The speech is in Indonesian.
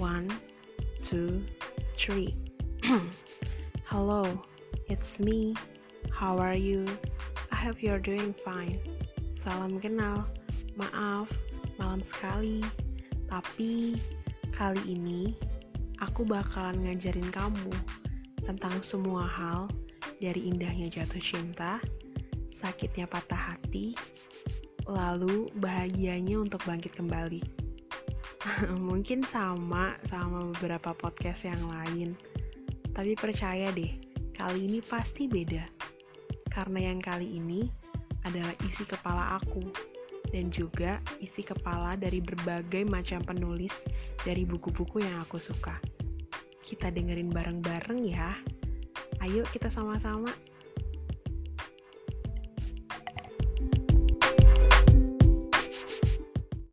One, two, three. Hello, it's me. How are you? I hope you're doing fine. Salam kenal. Maaf, malam sekali. Tapi kali ini aku bakalan ngajarin kamu tentang semua hal dari indahnya jatuh cinta, sakitnya patah hati, lalu bahagianya untuk bangkit kembali. Mungkin sama sama beberapa podcast yang lain, tapi percaya deh, kali ini pasti beda. Karena yang kali ini adalah isi kepala aku dan juga isi kepala dari berbagai macam penulis dari buku-buku yang aku suka. Kita dengerin bareng-bareng ya. Ayo kita sama-sama